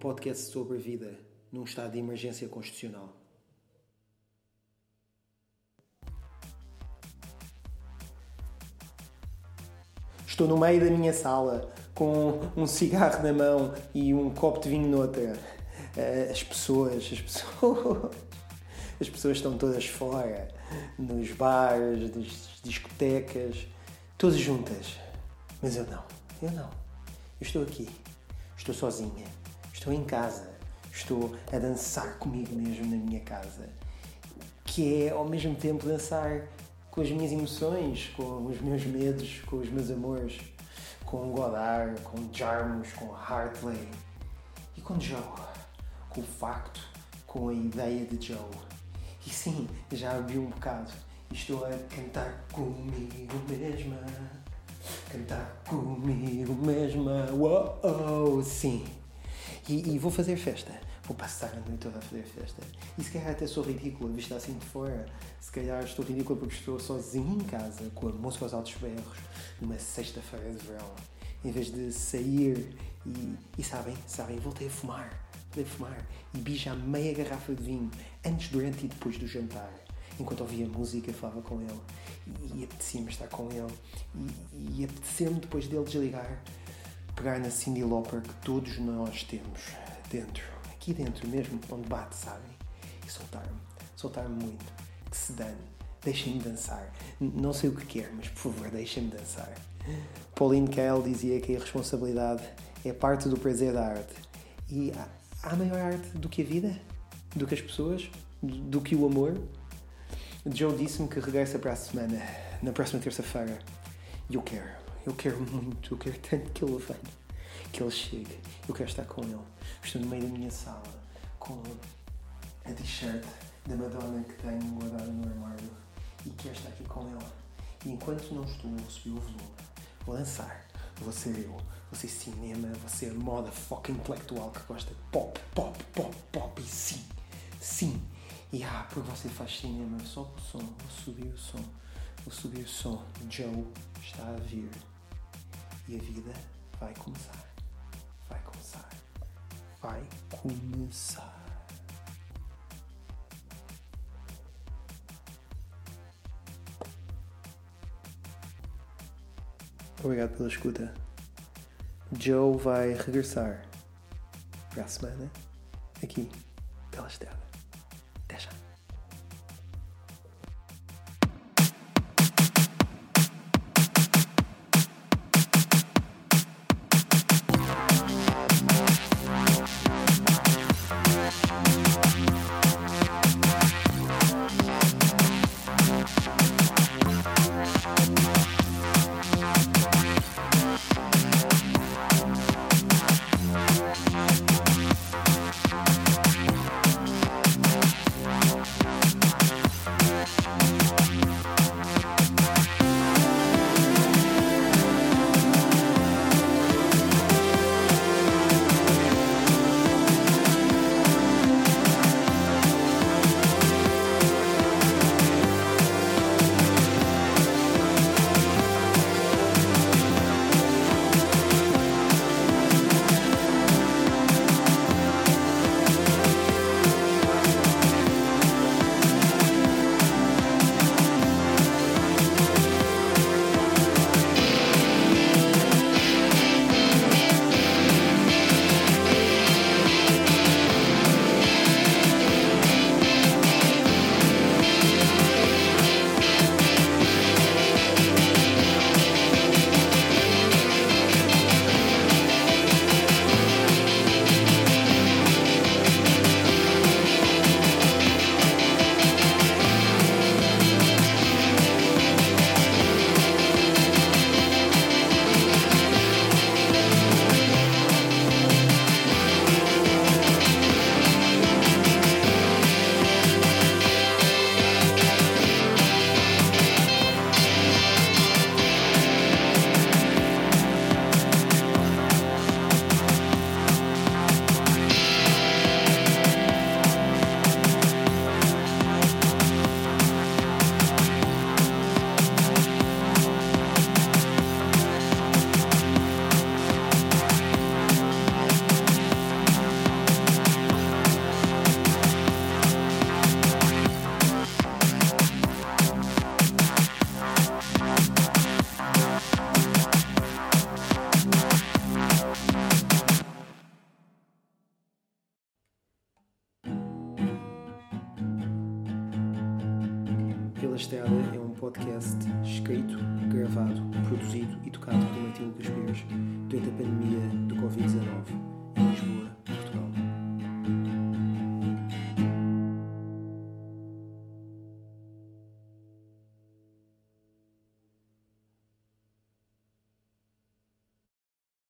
podcast sobre vida num estado de emergência constitucional. Estou no meio da minha sala com um cigarro na mão e um copo de vinho noutra. Eh, as pessoas, as pessoas, as pessoas estão todas fora, nos bares, nas discotecas, todas juntas. Mas eu não, eu não. Eu estou aqui, estou sozinha, estou em casa, estou a dançar comigo mesmo na minha casa. Que é ao mesmo tempo dançar com as minhas emoções, com os meus medos, com os meus amores, com Godard, com Jarmus, com Hartley e com Joe, com o facto, com a ideia de Joe. E sim, já vi um bocado e estou a cantar comigo mesma. Cantar comigo mesma. Uou, sim. E, e vou fazer festa vou passar a noite toda a fazer festa. E se calhar até sou ridícula, vista assim de fora. Se calhar estou ridícula porque estou sozinho em casa, com a música aos altos berros, numa sexta-feira de verão. Em vez de sair e, e sabem, sabem, voltei a fumar. Voltei a fumar. E bi já meia garrafa de vinho, antes, durante e depois do jantar. Enquanto ouvia música, falava com ele. E, e apetecia-me estar com ele. E, e apetecia-me, depois dele desligar, pegar na Cindy Lauper que todos nós temos dentro aqui dentro mesmo, onde bate, sabem? E soltar-me. Soltar-me muito. Que se dane. Deixem-me dançar. Não sei o que quer, mas por favor, deixem-me dançar. Pauline Kael dizia que a responsabilidade é parte do prazer da arte. E há, maior arte do que a vida? Do que as pessoas? Do que o amor? Joe disse-me que regressa para a semana, na próxima terça-feira. E eu quero. Eu quero muito. Eu quero tanto que ele venha que ele chegue. Eu quero estar com ele. Estou no meio da minha sala com a t-shirt da Madonna que tenho guardada no armário e quero estar aqui com ele. E enquanto não estou a subir o volume, vou lançar. Ser eu, ser cinema, vou ser moda foca intelectual que gosta de pop, pop, pop, pop e sim, sim. E ah, porque você faz cinema, sobe o som, vou subir o som, vou subir o som. Joe está a vir e a vida vai começar vai começar. Obrigado pela escuta. Joe vai regressar para a semana aqui Pela Estrada é um podcast escrito, gravado, produzido e tocado por Matilde Pires durante a pandemia do Covid-19.